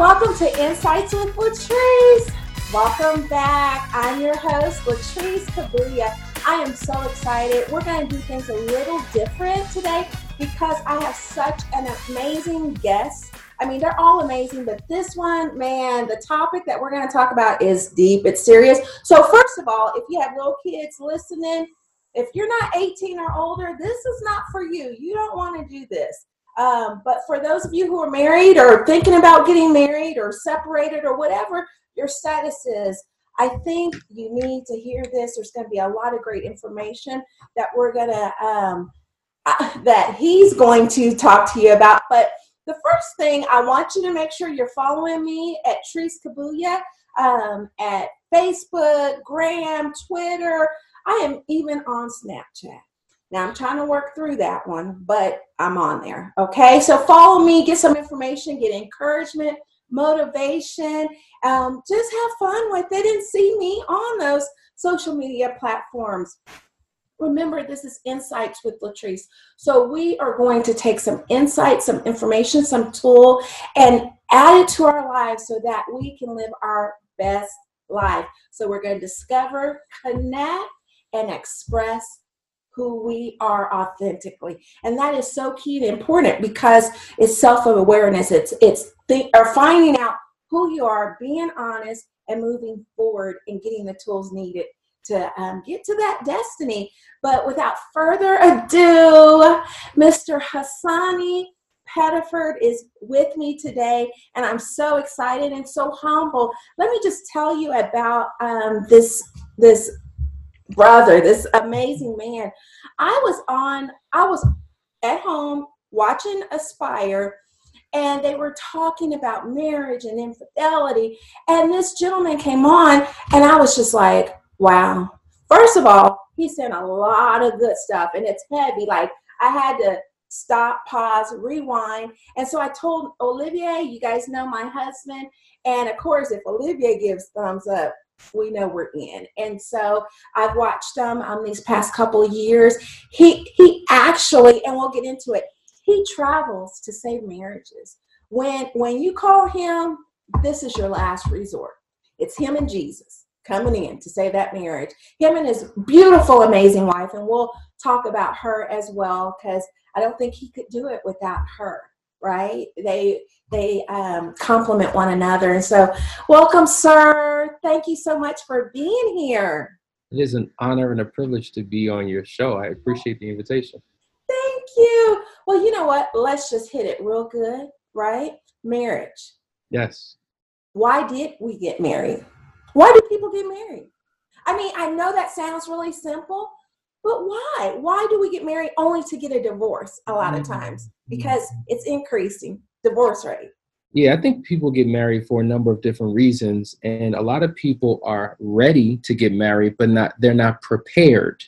welcome to Insights with Latrice. Welcome back. I'm your host, Latrice Kabuya. I am so excited. We're going to do things a little different today because I have such an amazing guest. I mean, they're all amazing, but this one, man, the topic that we're going to talk about is deep, it's serious. So, first of all, if you have little kids listening, if you're not 18 or older, this is not for you. You don't want to do this. Um, but for those of you who are married or thinking about getting married or separated or whatever your status is, I think you need to hear this. There's going to be a lot of great information that we're going to, um, uh, that he's going to talk to you about. But the first thing, I want you to make sure you're following me at Trees Kabuya um, at Facebook, Gram, Twitter. I am even on Snapchat. Now I'm trying to work through that one, but I'm on there. Okay, so follow me, get some information, get encouragement, motivation. Um, just have fun with it and see me on those social media platforms. Remember, this is Insights with Latrice. So, we are going to take some insight, some information, some tool, and add it to our lives so that we can live our best life. So, we're going to discover, connect, and express who we are authentically. And that is so key and important because it's self-awareness. It's it's think, or finding out who you are being honest and moving forward and getting the tools needed to um, get to that destiny. But without further ado mr hassani Pettiford is with me today, and I'm so excited and so humble. Let me just tell you about um, this this brother, this amazing man. I was on, I was at home watching Aspire, and they were talking about marriage and infidelity. And this gentleman came on, and I was just like, wow. First of all, he said a lot of good stuff, and it's heavy. Like, I had to stop, pause, rewind. And so I told Olivier, you guys know my husband. And of course, if Olivier gives thumbs up, we know we're in. And so I've watched him um, these past couple of years. He he actually, and we'll get into it. He travels to save marriages. When when you call him, this is your last resort. It's him and Jesus coming in to save that marriage. Him and his beautiful, amazing wife, and we'll talk about her as well because I don't think he could do it without her right? They they um, complement one another. And so, welcome, sir. Thank you so much for being here. It is an honor and a privilege to be on your show. I appreciate the invitation. Thank you. Well, you know what? Let's just hit it real good, right? Marriage. Yes. Why did we get married? Why do people get married? I mean, I know that sounds really simple, but why? Why do we get married only to get a divorce a lot of mm-hmm. times? Because it's increasing divorce rate. Yeah, I think people get married for a number of different reasons and a lot of people are ready to get married but not they're not prepared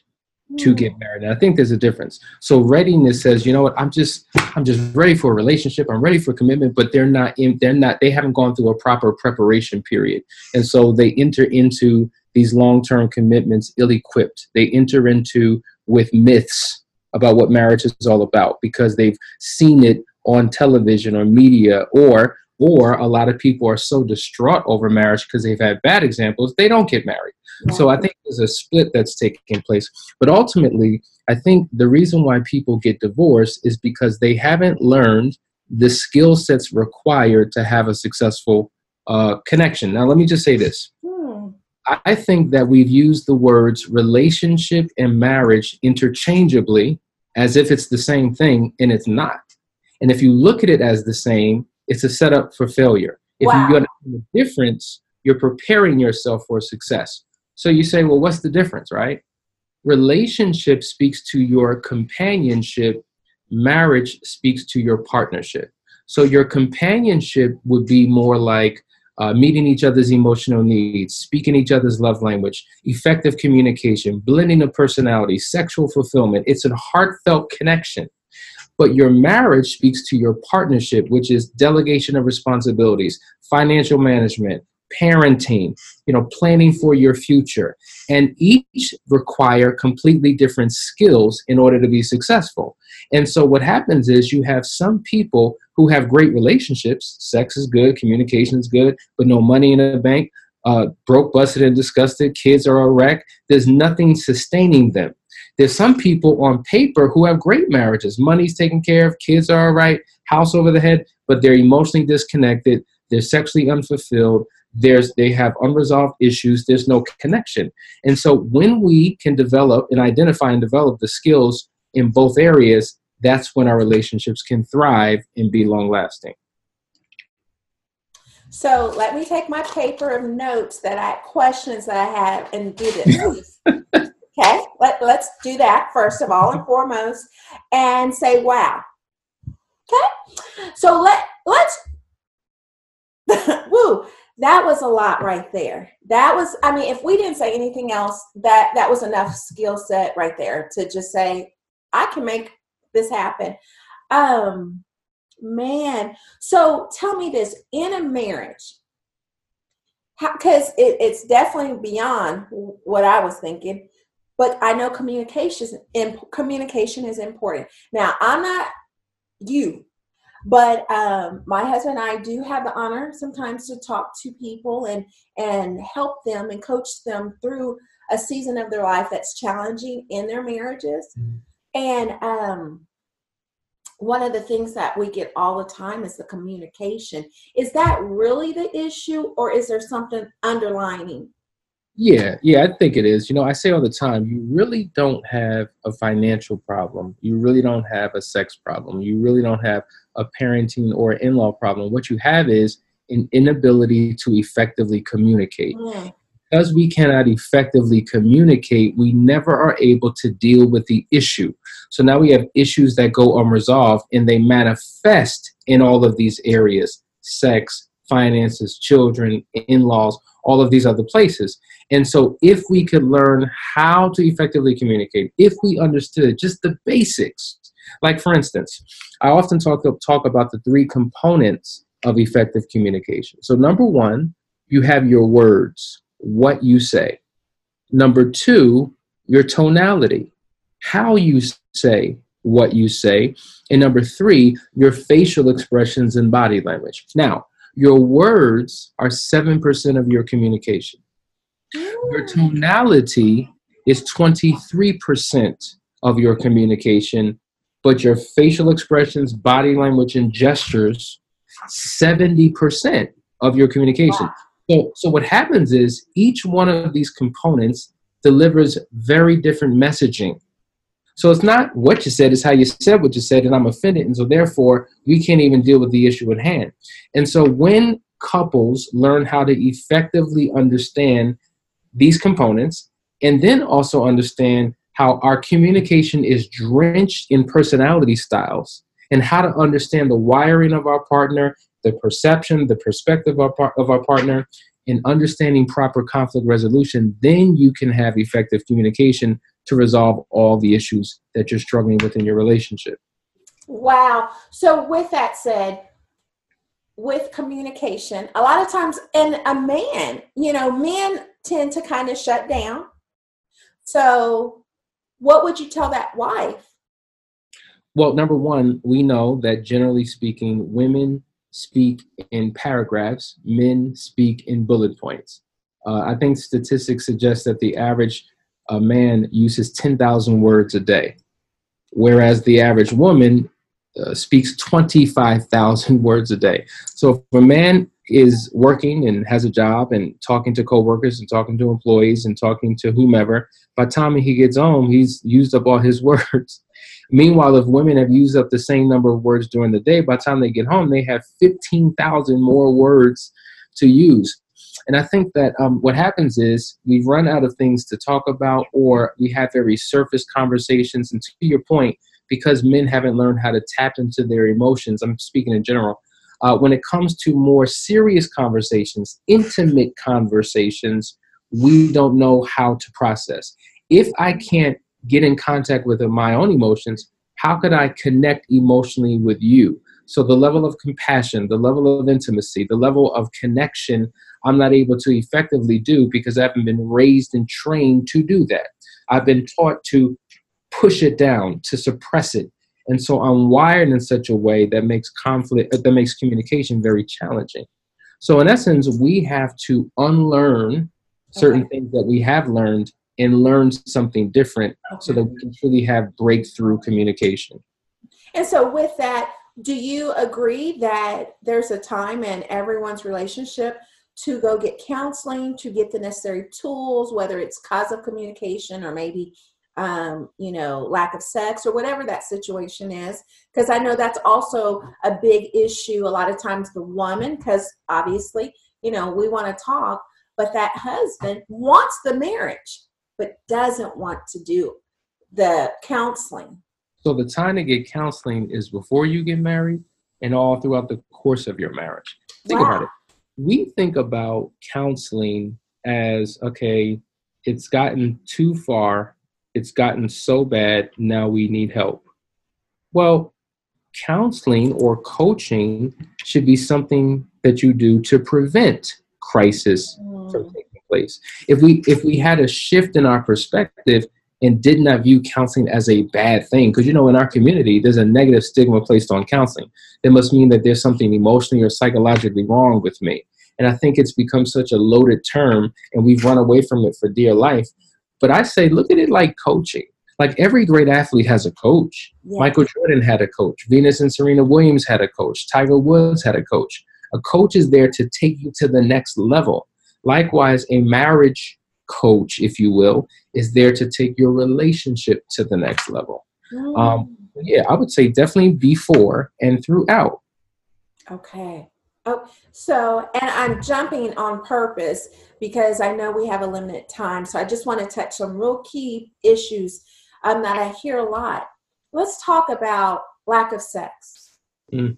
to mm. get married. And I think there's a difference. So readiness says, you know what, I'm just I'm just ready for a relationship. I'm ready for commitment, but they're not in they're not they haven't gone through a proper preparation period. And so they enter into these long-term commitments ill-equipped. They enter into with myths about what marriage is all about because they've seen it on television or media or or a lot of people are so distraught over marriage because they've had bad examples they don't get married yeah. so i think there's a split that's taking place but ultimately i think the reason why people get divorced is because they haven't learned the skill sets required to have a successful uh, connection now let me just say this I think that we've used the words relationship and marriage interchangeably as if it's the same thing, and it's not. And if you look at it as the same, it's a setup for failure. If wow. you understand the difference, you're preparing yourself for success. So you say, well, what's the difference, right? Relationship speaks to your companionship, marriage speaks to your partnership. So your companionship would be more like uh, meeting each other's emotional needs, speaking each other's love language, effective communication, blending of personalities, sexual fulfillment. It's a heartfelt connection. But your marriage speaks to your partnership, which is delegation of responsibilities, financial management, parenting, you know, planning for your future. And each require completely different skills in order to be successful. And so what happens is you have some people who have great relationships. Sex is good, communication is good, but no money in the bank, uh, broke, busted, and disgusted. Kids are a wreck. There's nothing sustaining them. There's some people on paper who have great marriages. Money's taken care of, kids are all right, house over the head, but they're emotionally disconnected. They're sexually unfulfilled. There's they have unresolved issues. There's no connection. And so when we can develop and identify and develop the skills in both areas, that's when our relationships can thrive and be long lasting. So let me take my paper of notes that I questions that I have and do this. okay, let, let's do that first of all and foremost and say wow. Okay, so let let's woo that was a lot right there that was i mean if we didn't say anything else that that was enough skill set right there to just say i can make this happen um man so tell me this in a marriage because it, it's definitely beyond what i was thinking but i know communication communication is important now i'm not you but um, my husband and I do have the honor sometimes to talk to people and and help them and coach them through a season of their life that's challenging in their marriages. Mm-hmm. And um, one of the things that we get all the time is the communication. Is that really the issue, or is there something underlining yeah, yeah, I think it is. You know, I say all the time, you really don't have a financial problem. You really don't have a sex problem. You really don't have a parenting or in law problem. What you have is an inability to effectively communicate. Mm. Because we cannot effectively communicate, we never are able to deal with the issue. So now we have issues that go unresolved and they manifest in all of these areas sex, finances, children, in laws, all of these other places. And so, if we could learn how to effectively communicate, if we understood just the basics, like for instance, I often talk, talk about the three components of effective communication. So, number one, you have your words, what you say. Number two, your tonality, how you say what you say. And number three, your facial expressions and body language. Now, your words are 7% of your communication. Your mm. tonality is 23% of your communication, but your facial expressions, body language, and gestures, 70% of your communication. Wow. So, so what happens is each one of these components delivers very different messaging so it's not what you said, it's how you said what you said, and I'm offended. And so therefore, we can't even deal with the issue at hand. And so when couples learn how to effectively understand these components and then also understand how our communication is drenched in personality styles and how to understand the wiring of our partner, the perception, the perspective of our, of our partner, and understanding proper conflict resolution, then you can have effective communication to resolve all the issues that you're struggling with in your relationship. Wow. So, with that said, with communication, a lot of times, and a man, you know, men tend to kind of shut down. So, what would you tell that wife? Well, number one, we know that generally speaking, women speak in paragraphs, men speak in bullet points. Uh, I think statistics suggest that the average a man uses 10,000 words a day, whereas the average woman uh, speaks 25,000 words a day. So if a man is working and has a job and talking to coworkers and talking to employees and talking to whomever, by the time he gets home, he's used up all his words. Meanwhile, if women have used up the same number of words during the day, by the time they get home, they have 15,000 more words to use. And I think that um, what happens is we run out of things to talk about, or we have very surface conversations. And to your point, because men haven't learned how to tap into their emotions, I'm speaking in general. Uh, when it comes to more serious conversations, intimate conversations, we don't know how to process. If I can't get in contact with my own emotions, how could I connect emotionally with you? So, the level of compassion, the level of intimacy, the level of connection I'm not able to effectively do because I haven't been raised and trained to do that. I've been taught to push it down, to suppress it. And so I'm wired in such a way that makes conflict, uh, that makes communication very challenging. So in essence, we have to unlearn certain okay. things that we have learned and learn something different okay. so that we can truly have breakthrough communication. And so with that, do you agree that there's a time in everyone's relationship to go get counseling, to get the necessary tools, whether it's cause of communication or maybe um, you know, lack of sex or whatever that situation is. Because I know that's also a big issue a lot of times the woman, because obviously, you know, we want to talk, but that husband wants the marriage, but doesn't want to do the counseling. So the time to get counseling is before you get married and all throughout the course of your marriage. Think wow. about it. We think about counseling as okay, it's gotten too far it's gotten so bad, now we need help. Well, counseling or coaching should be something that you do to prevent crisis mm. from taking place. If we if we had a shift in our perspective and did not view counseling as a bad thing, because you know in our community there's a negative stigma placed on counseling. That must mean that there's something emotionally or psychologically wrong with me. And I think it's become such a loaded term and we've run away from it for dear life but I say, look at it like coaching. Like every great athlete has a coach. Yeah. Michael Jordan had a coach. Venus and Serena Williams had a coach. Tiger Woods had a coach. A coach is there to take you to the next level. Likewise, a marriage coach, if you will, is there to take your relationship to the next level. Mm. Um, yeah, I would say definitely before and throughout. Okay. Oh, so, and I'm jumping on purpose because I know we have a limited time. So I just want to touch some real key issues um, that I hear a lot. Let's talk about lack of sex. Mm.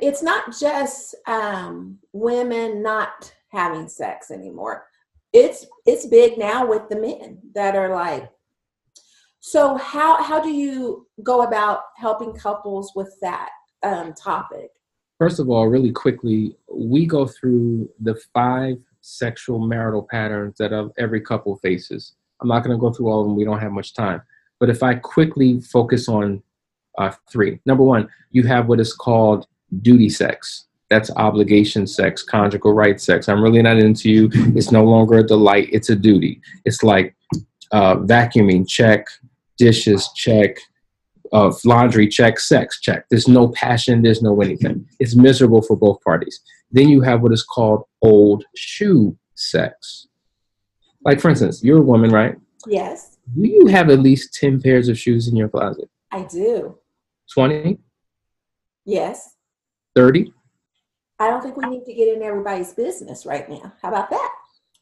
It's not just um, women not having sex anymore. It's it's big now with the men that are like. So how how do you go about helping couples with that? Um, topic? First of all, really quickly, we go through the five sexual marital patterns that every couple faces. I'm not going to go through all of them, we don't have much time. But if I quickly focus on uh, three, number one, you have what is called duty sex. That's obligation sex, conjugal right sex. I'm really not into you. It's no longer a delight, it's a duty. It's like uh, vacuuming, check, dishes, check, of laundry check, sex check. There's no passion, there's no anything. It's miserable for both parties. Then you have what is called old shoe sex. Like, for instance, you're a woman, right? Yes. Do you have at least 10 pairs of shoes in your closet? I do. 20? Yes. 30? I don't think we need to get in everybody's business right now. How about that?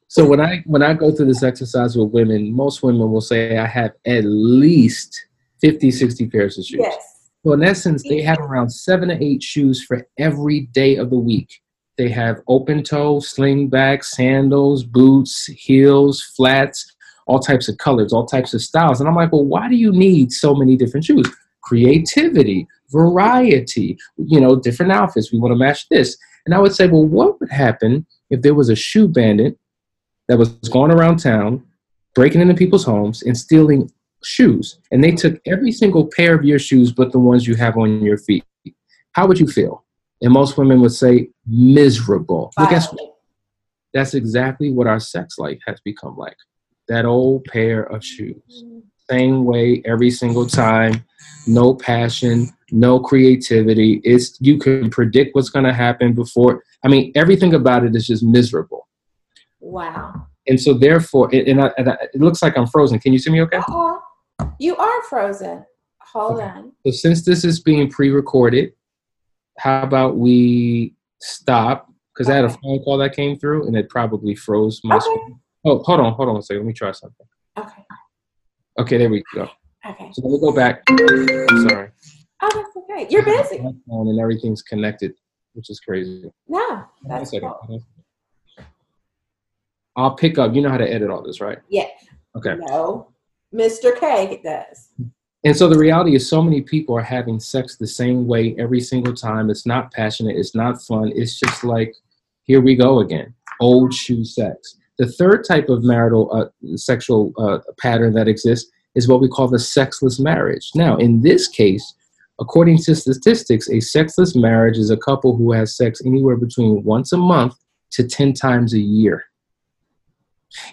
So when I when I go through this exercise with women, most women will say I have at least 50, 60 pairs of shoes. Yes. So in essence, they have around seven to eight shoes for every day of the week. They have open toe, slingback, sandals, boots, heels, flats, all types of colors, all types of styles. And I'm like, well, why do you need so many different shoes? Creativity, variety, you know, different outfits. We want to match this. And I would say, well, what would happen if there was a shoe bandit that was going around town, breaking into people's homes and stealing shoes and they took every single pair of your shoes but the ones you have on your feet, how would you feel? And most women would say miserable. But guess what? That's exactly what our sex life has become like. That old pair of shoes. Same way every single time. No passion, no creativity. It's you can predict what's going to happen before. I mean, everything about it is just miserable. Wow. And so, therefore, it, and, I, and I, it looks like I'm frozen. Can you see me okay? Uh-huh. You are frozen. Hold okay. on. So since this is being pre-recorded, how about we stop? Because okay. I had a phone call that came through and it probably froze my okay. screen. Oh, hold on, hold on a second. Let me try something. Okay. Okay, there we go. Okay. So let me go back. I'm sorry. Oh, that's okay. You're busy. And everything's connected, which is crazy. No, that's cool. I'll pick up. You know how to edit all this, right? Yeah. Okay. No. Mr. K does. And so the reality is, so many people are having sex the same way every single time. It's not passionate, it's not fun. It's just like, here we go again old shoe sex. The third type of marital uh, sexual uh, pattern that exists is what we call the sexless marriage. Now, in this case, according to statistics, a sexless marriage is a couple who has sex anywhere between once a month to 10 times a year.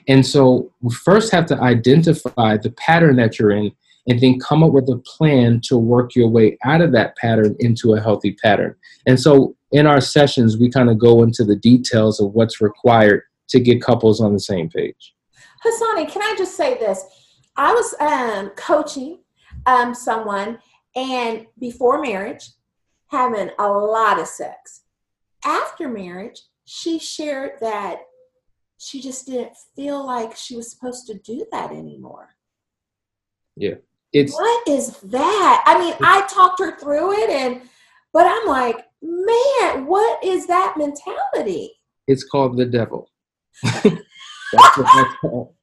And so we first have to identify the pattern that you're in and then come up with a plan to work your way out of that pattern into a healthy pattern. And so in our sessions, we kind of go into the details of what's required to get couples on the same page. Hassani, can I just say this? I was um, coaching um, someone and before marriage, having a lot of sex. After marriage, she shared that she just didn't feel like she was supposed to do that anymore. Yeah. It's what is that? I mean, I talked her through it and but I'm like, man, what is that mentality? It's called the devil. that's what that's called.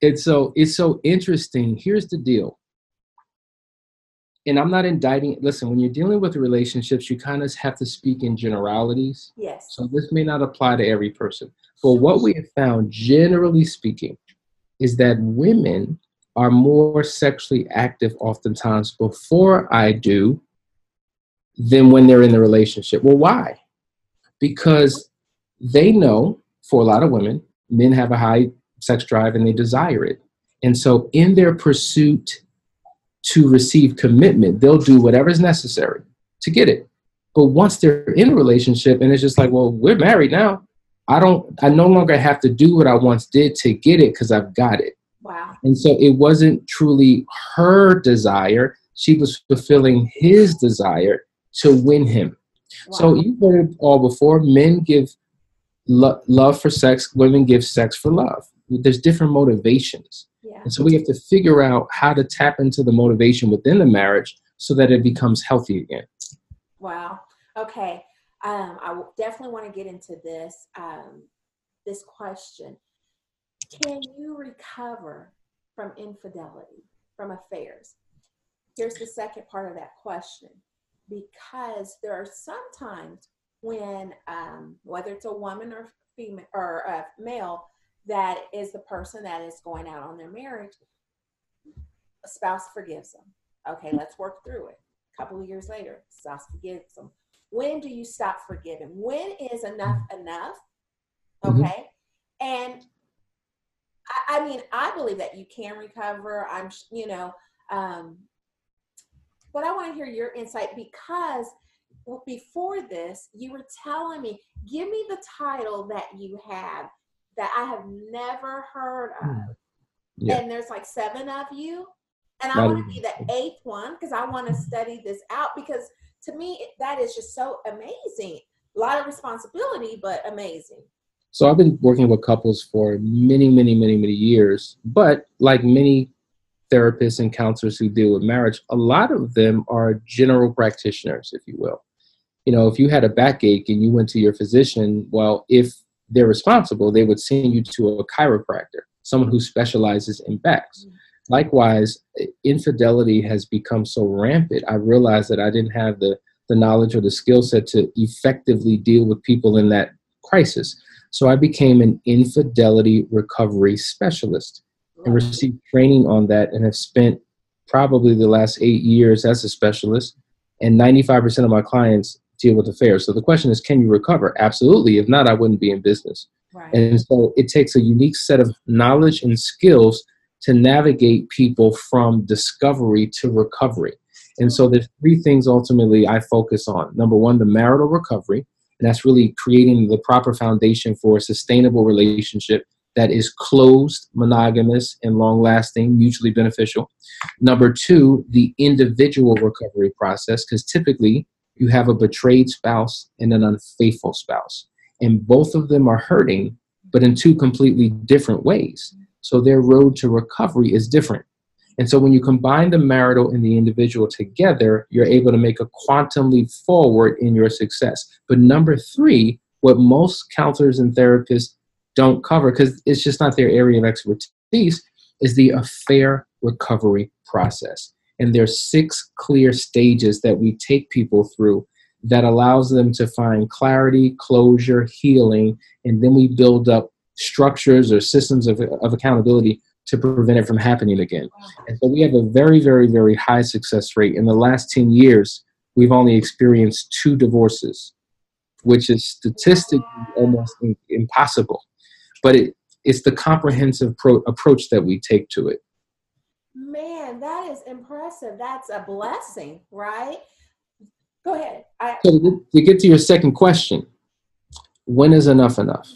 It's so it's so interesting. Here's the deal. And I'm not indicting. Listen, when you're dealing with relationships, you kind of have to speak in generalities. Yes. So this may not apply to every person. But what we have found, generally speaking, is that women are more sexually active oftentimes before I do than when they're in the relationship. Well, why? Because they know, for a lot of women, men have a high sex drive and they desire it. And so, in their pursuit to receive commitment, they'll do whatever's necessary to get it. But once they're in a relationship and it's just like, well, we're married now, I don't, I no longer have to do what I once did to get it because I've got it. Wow. And so it wasn't truly her desire. She was fulfilling his desire to win him. Wow. So you've heard it all before. Men give lo- love for sex, women give sex for love. There's different motivations. Yeah. And so we have to figure out how to tap into the motivation within the marriage so that it becomes healthy again. Wow. Okay. Um, I definitely want to get into this um, this question. Can you recover from infidelity, from affairs? Here's the second part of that question. Because there are some times when, um, whether it's a woman or female or a male, that is the person that is going out on their marriage, a spouse forgives them. Okay, let's work through it. A couple of years later, spouse forgives them. When do you stop forgiving? When is enough enough? Mm-hmm. Okay. Mm-hmm. And I, I, mean, I believe that you can recover. I'm, you know, um, but I want to hear your insight because before this, you were telling me, give me the title that you have that I have never heard of. Hmm. Yeah. And there's like seven of you. And I want to be the eighth one because I want to study this out because to me, that is just so amazing. A lot of responsibility, but amazing. So I've been working with couples for many, many, many, many years. But like many therapists and counselors who deal with marriage, a lot of them are general practitioners, if you will. You know, if you had a backache and you went to your physician, well, if they're responsible, they would send you to a chiropractor, someone who specializes in backs. Mm-hmm. Likewise, infidelity has become so rampant. I realized that I didn't have the, the knowledge or the skill set to effectively deal with people in that crisis. So I became an infidelity recovery specialist and received training on that and have spent probably the last eight years as a specialist. And 95% of my clients deal with affairs. So the question is, can you recover? Absolutely. If not, I wouldn't be in business. Right. And so it takes a unique set of knowledge and skills to navigate people from discovery to recovery. And so there's three things ultimately I focus on. Number one, the marital recovery, and that's really creating the proper foundation for a sustainable relationship that is closed, monogamous, and long lasting, mutually beneficial. Number two, the individual recovery process, because typically you have a betrayed spouse and an unfaithful spouse. And both of them are hurting, but in two completely different ways. So their road to recovery is different. And so when you combine the marital and the individual together, you're able to make a quantum leap forward in your success. But number three, what most counselors and therapists don't cover, because it's just not their area of expertise, is the affair recovery process. And there's six clear stages that we take people through that allows them to find clarity, closure, healing, and then we build up structures or systems of, of accountability to prevent it from happening again. And so we have a very, very, very high success rate. In the last 10 years, we've only experienced two divorces, which is statistically almost impossible. But it, it's the comprehensive pro- approach that we take to it. Man, that is impressive. That's a blessing, right? Go ahead. I, so to get to your second question, when is enough enough?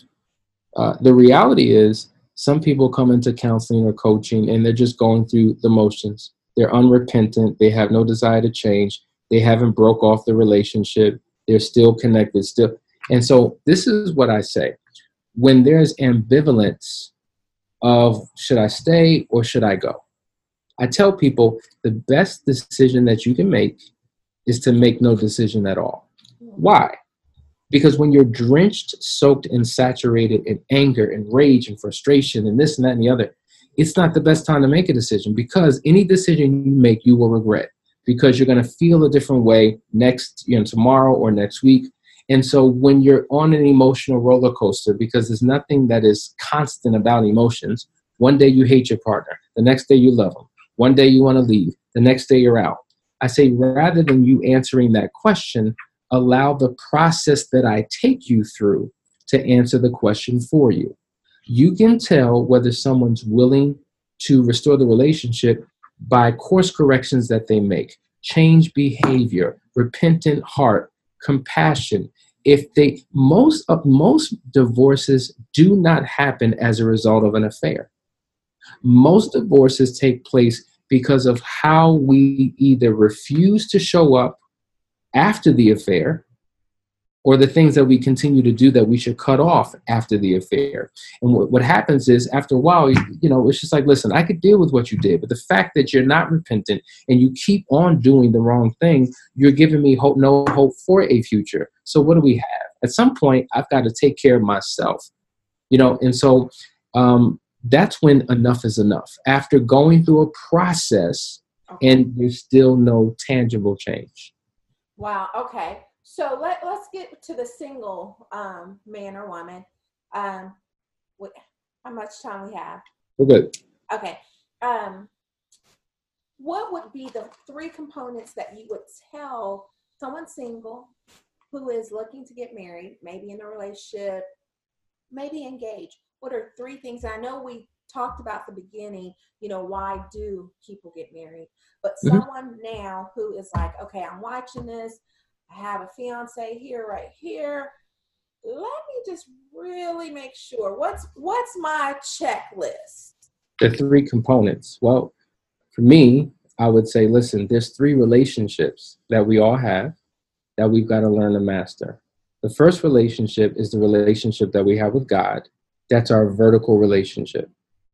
Uh, the reality is some people come into counseling or coaching and they're just going through the motions. They're unrepentant. They have no desire to change. They haven't broke off the relationship. They're still connected still. And so this is what I say. When there's ambivalence of should I stay or should I go? I tell people the best decision that you can make is to make no decision at all. Why? Because when you're drenched, soaked, and saturated in anger and rage and frustration and this and that and the other, it's not the best time to make a decision because any decision you make, you will regret because you're going to feel a different way next, you know, tomorrow or next week. And so when you're on an emotional roller coaster, because there's nothing that is constant about emotions, one day you hate your partner, the next day you love them, one day you want to leave, the next day you're out. I say rather than you answering that question, allow the process that I take you through to answer the question for you. You can tell whether someone's willing to restore the relationship by course corrections that they make, change behavior, repentant heart, compassion. If they most of most divorces do not happen as a result of an affair. Most divorces take place because of how we either refuse to show up after the affair or the things that we continue to do that we should cut off after the affair. And what, what happens is, after a while, you, know, it's just like, listen, I could deal with what you did, but the fact that you're not repentant and you keep on doing the wrong thing, you're giving me hope, no hope for a future. So what do we have? At some point, I've got to take care of myself, you know. And so um, that's when enough is enough. After going through a process, okay. and there's still no tangible change. Wow. Okay. So let let's get to the single um, man or woman. Um, what, how much time we have? We're good. Okay. Um, what would be the three components that you would tell someone single who is looking to get married, maybe in a relationship, maybe engaged? What are three things? I know we talked about the beginning, you know, why do people get married? But mm-hmm. someone now who is like, okay, I'm watching this, I have a fiance here, right here. Let me just really make sure. What's what's my checklist? The three components. Well, for me, I would say, listen, there's three relationships that we all have that we've got to learn to master. The first relationship is the relationship that we have with God. That's our vertical relationship.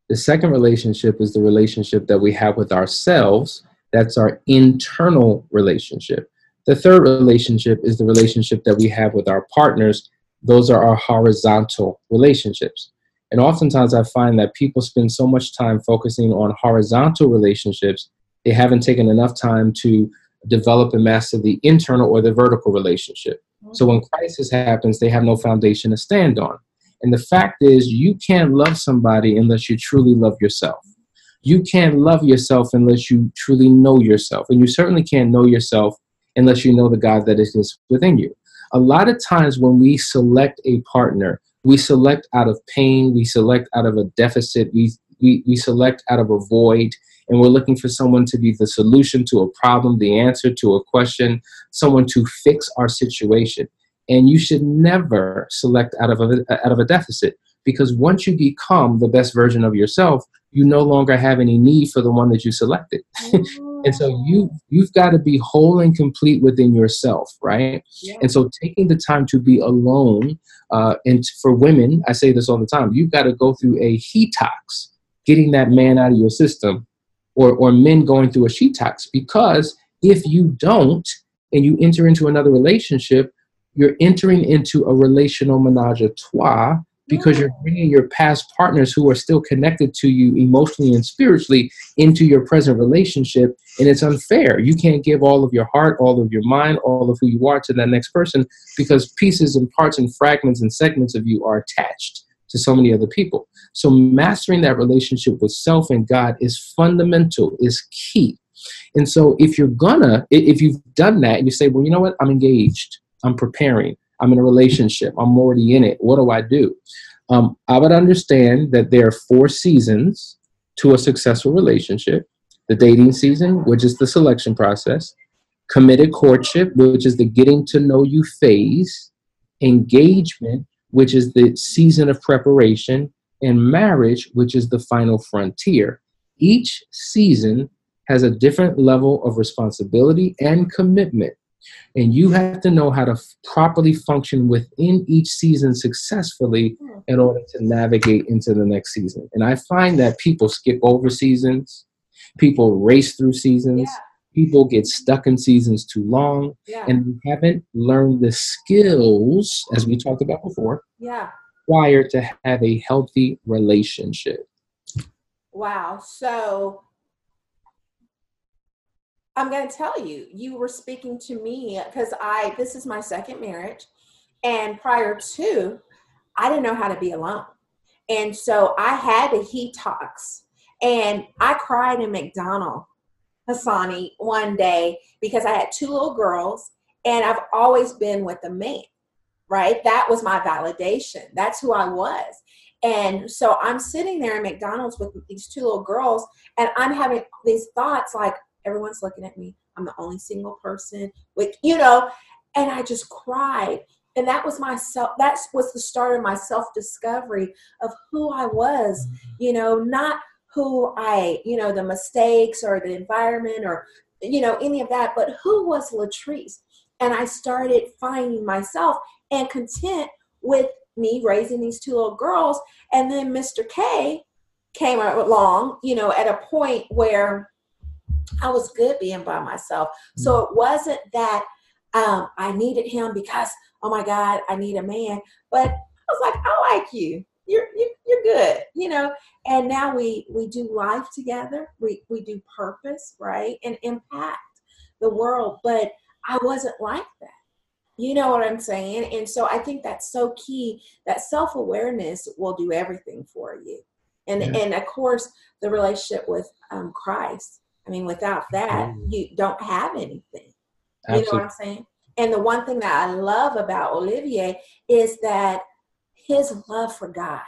The second relationship is the relationship that we have with ourselves. That's our internal relationship. The third relationship is the relationship that we have with our partners. Those are our horizontal relationships. And oftentimes I find that people spend so much time focusing on horizontal relationships, they haven't taken enough time to develop and master the internal or the vertical relationship. So when crisis happens, they have no foundation to stand on. And the fact is, you can't love somebody unless you truly love yourself. You can't love yourself unless you truly know yourself. And you certainly can't know yourself unless you know the God that is within you. A lot of times when we select a partner, we select out of pain, we select out of a deficit, we, we, we select out of a void, and we're looking for someone to be the solution to a problem, the answer to a question, someone to fix our situation. And you should never select out of a, out of a deficit because once you become the best version of yourself, you no longer have any need for the one that you selected. and so you you've got to be whole and complete within yourself, right? Yeah. And so taking the time to be alone, uh, and for women, I say this all the time, you've got to go through a he detox, getting that man out of your system, or or men going through a she detox because if you don't and you enter into another relationship, you're entering into a relational menage a trois because you're bringing your past partners who are still connected to you emotionally and spiritually into your present relationship and it's unfair you can't give all of your heart all of your mind all of who you are to that next person because pieces and parts and fragments and segments of you are attached to so many other people. So mastering that relationship with self and God is fundamental, is key. And so if you're gonna, if you've done that and you say, well, you know what, I'm engaged, I'm preparing, I'm in a relationship, I'm already in it, what do I do? Um, I would understand that there are four seasons to a successful relationship. The dating season, which is the selection process, committed courtship, which is the getting to know you phase, engagement, which is the season of preparation, and marriage, which is the final frontier. Each season has a different level of responsibility and commitment. And you have to know how to f- properly function within each season successfully Hmm. in order to navigate into the next season. And I find that people skip over seasons, people race through seasons, Yeah. people get stuck in seasons too long, Yeah. and we haven't learned the skills, as we talked about before, yeah. required to have a healthy relationship. Wow. So I'm going to tell you, you were speaking to me because I, this is my second marriage. And prior to, I didn't know how to be alone. And so I had the he detox. And I cried in McDonald, Hassani, one day because I had two little girls and I've always been with a man, right? That was my validation. That's who I was. And so I'm sitting there in McDonald's with these two little girls, and I'm having these thoughts like, everyone's looking at me. I'm the only single person with, you know, and I just cried. And that was my self, that was the start of my self discovery of who I was, mm-hmm. you know, not who I, you know, the mistakes or the environment or, you know, any of that, but who was Latrice? And I started finding myself and content with me raising these two little girls. And then Mr. K came along, you know, at a point where I was good being by myself. So it wasn't that um, I needed him because, oh my God, I need a man. But I was like, I like you. You're you, you're good, you know. And now we we do life together. We we do purpose, right, and impact the world. But I wasn't like that. You know what I'm saying? And so I think that's so key. That self awareness will do everything for you. And Yeah. and of course the relationship with um, Christ. I mean, without that, Absolutely. you don't have anything. You know what I'm saying? And the one thing that I love about Olivier is that his love for God.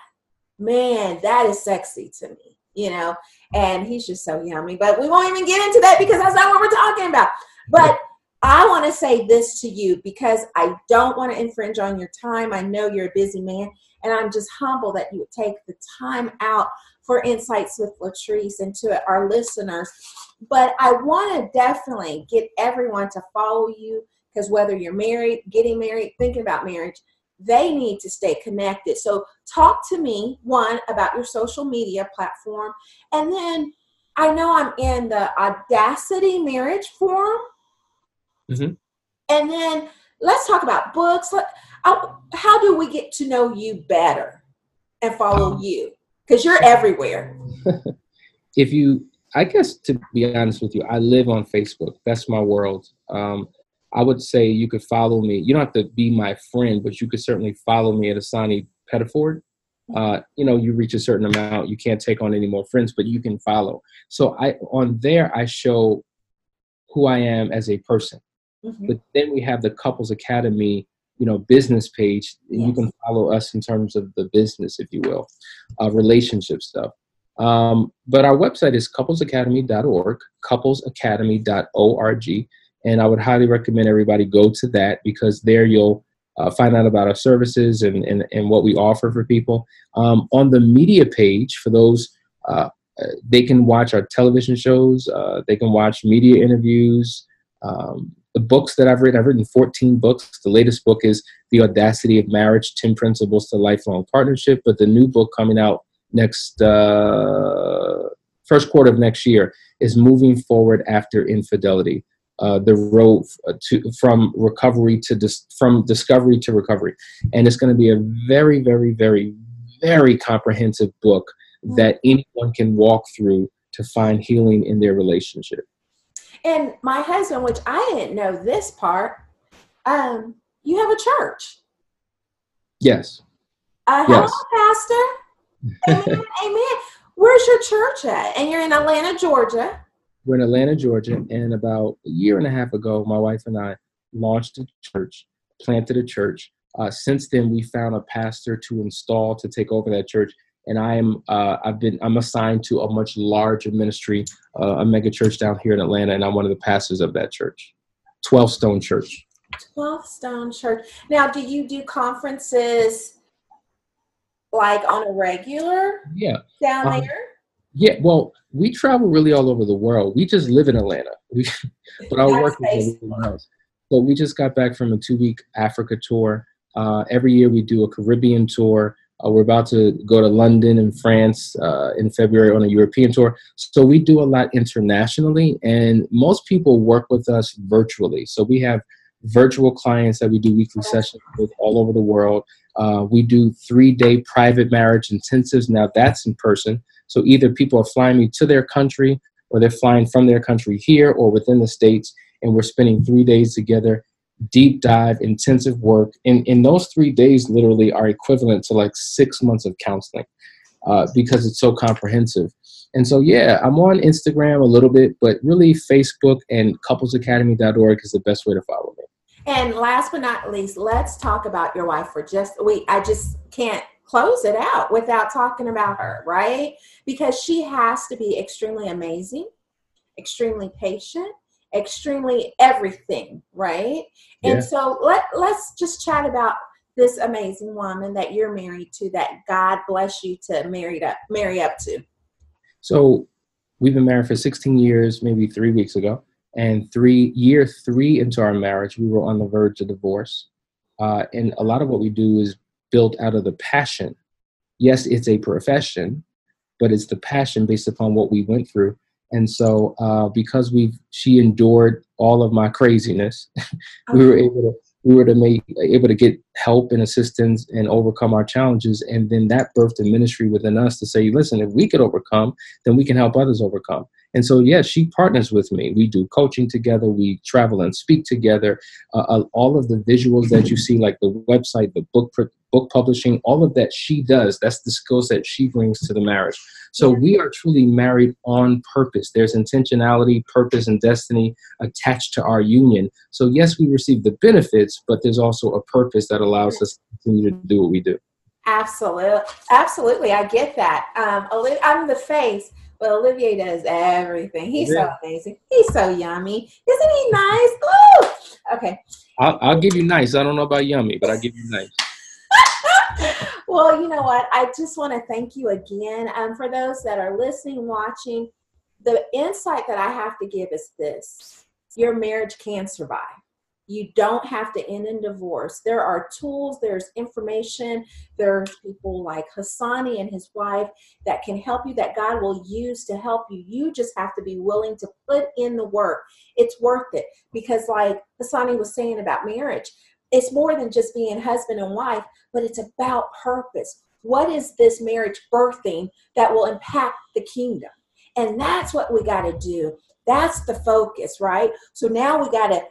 Man, that is sexy to me, you know, and he's just so yummy. But we won't even get into that because that's not what we're talking about. But I want to say this to you because I don't want to infringe on your time. I know you're a busy man, and I'm just humble that you would take the time out for insights with Latrice and to our listeners. But I want to definitely get everyone to follow you because whether you're married, getting married, thinking about marriage, they need to stay connected. So, talk to me, one, about your social media platform. And then I know I'm in the Audacity Marriage Forum. Mhm. And then let's talk about books. How do we get to know you better and follow Um, you? Because you're everywhere. if you i guess to be honest with you i live on facebook that's my world um, i would say you could follow me you don't have to be my friend but you could certainly follow me at hassani pettiford uh, you know you reach a certain amount you can't take on any more friends but you can follow so i on there i show who i am as a person Mhm. but then we have the couples academy you know business page and you can follow us in terms of the business if you will uh, relationship stuff. Um, but our website is couplesacademy.org couplesacademy.org and i would highly recommend everybody go to that because there you'll uh, find out about our services and, and, and what we offer for people. Um, on the media page for those uh, they can watch our television shows uh, they can watch media interviews um, the books that I've written, I've written 14 books. The latest book is The Audacity of Marriage 10 Principles to Lifelong Partnership. But the new book coming out next, uh, first quarter of next year is Moving Forward After Infidelity. Uh, the road to from recovery to dis- from discovery to recovery, and it's going to be a very, very, very, very comprehensive book that anyone can walk through to find healing in their relationship. And my husband, which I didn't know this part, um, you have a church. Yes. Uh, hello, yes. Pastor. Amen. Amen. Where's your church at? And you're in Atlanta, Georgia. We're in Atlanta, Georgia, and about a year and a half ago, my wife and I launched a church, planted a church. Uh, since then, we found a pastor to install to take over that church, and I am uh, I've been I'm assigned to a much larger ministry, uh, a mega church down here in Atlanta, and I'm one of the pastors of that church, Twelve Stone Church. Twelve Stone Church. Now, do you do conferences like on a regular? Yeah. Down um, there. Yeah. Well, we travel really all over the world. We just live in Atlanta. We, but our work is everywhere else. So we just got back from a two-week Africa tour. Uh, every year we do a Caribbean tour. Uh, we're about to go to London and France uh, in February on a European tour. So we do a lot internationally, and most people work with us virtually. So we have virtual clients that we do weekly sessions with all over the world. Uh, we do three day private marriage intensives. Now that's in person. So either people are flying me to their country or they're flying from their country here or within the States, and we're spending three days together. Deep dive, intensive work. And in those three days, literally, are equivalent to like six months of counseling uh, because it's so comprehensive. And so, yeah, I'm on Instagram a little bit, but really Facebook and couplesacademy.org is the best way to follow me. And last but not least, let's talk about your wife for just we I just can't close it out without talking about her, right? Because she has to be extremely amazing, extremely patient, extremely everything, right? Yeah. And so let let's just chat about this amazing woman that you're married to that God bless you to marry up marry up to. So we've been married for 16 years, maybe three weeks ago and three year three into our marriage we were on the verge of divorce uh, and a lot of what we do is built out of the passion yes it's a profession but it's the passion based upon what we went through and so uh, because we she endured all of my craziness we were able to we were to make able to get help and assistance and overcome our challenges. And then that birthed a ministry within us to say listen if we could overcome then we can help others overcome. And so yes she partners with me. We do coaching together. We travel and speak together. Uh, uh all of the visuals that you see like the website the book book publishing all of that she does that's the skills that she brings to the marriage so we are truly married on purpose. There's intentionality, purpose, and destiny attached to our union. So, yes, we receive the benefits, but there's also a purpose that allows us to continue to do what we do. Absolutely. Absolutely. I get that. Um, I'm the face, but Olivier does everything. He's yeah. so amazing. He's so yummy. Isn't he nice? Ooh! Okay. I'll, I'll give you nice. I don't know about yummy, but I'll give you nice. well, you know what? I just want to thank you again. Um, for those that are listening, watching, the insight that I have to give is this your marriage can survive. You don't have to end in divorce. There are tools, there's information, there's people like Hassani and his wife that can help you, that God will use to help you. You just have to be willing to put in the work. It's worth it because, like Hassani was saying about marriage, it's more than just being husband and wife, but it's about purpose. What is this marriage birthing that will impact the kingdom? And that's what we got to do. That's the focus, right? So now we got to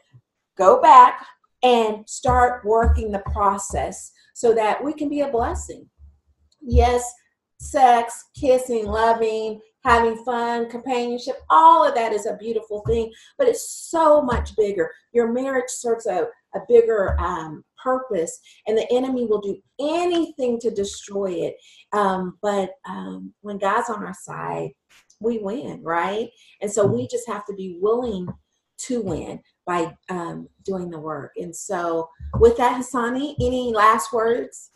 go back and start working the process so that we can be a blessing. Yes, sex, kissing, loving, having fun, companionship, all of that is a beautiful thing, but it's so much bigger. Your marriage serves a, a bigger um, purpose, and the enemy will do anything to destroy it. Um, but um, when God's on our side, we win, right? And so we just have to be willing to win by um, doing the work. And so, with that, Hassani, any last words?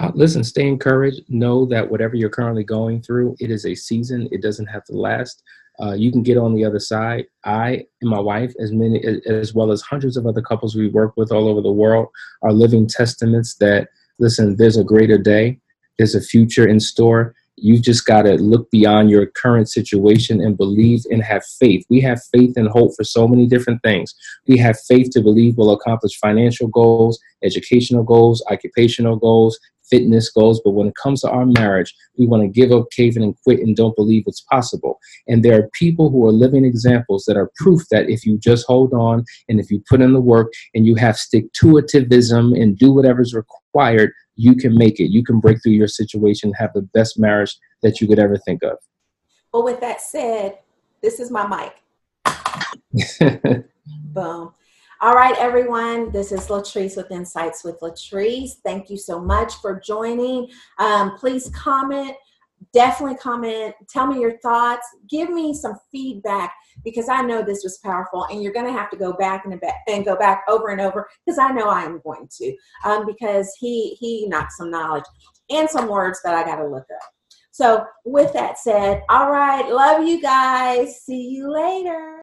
Uh, listen, stay encouraged. Know that whatever you're currently going through, it is a season. It doesn't have to last. Uh, you can get on the other side. I and my wife, as many as well as hundreds of other couples we work with all over the world, are living testaments that listen. There's a greater day. There's a future in store. You've just got to look beyond your current situation and believe and have faith. We have faith and hope for so many different things. We have faith to believe we'll accomplish financial goals, educational goals, occupational goals, fitness goals, but when it comes to our marriage, we want to give up, cave in, and quit and don't believe it's possible. And there are people who are living examples that are proof that if you just hold on and if you put in the work and you have stick to itivism and do whatever's required, you can make it. You can break through your situation, have the best marriage that you could ever think of. Well, with that said, this is my mic. Boom. All right, everyone. This is Latrice with Insights with Latrice. Thank you so much for joining. Um, please comment. Definitely comment. Tell me your thoughts. Give me some feedback because I know this was powerful, and you're going to have to go back and, and go back over and over because I know I am going to um, because he he knocked some knowledge and some words that I got to look up. So, with that said, all right, love you guys. See you later.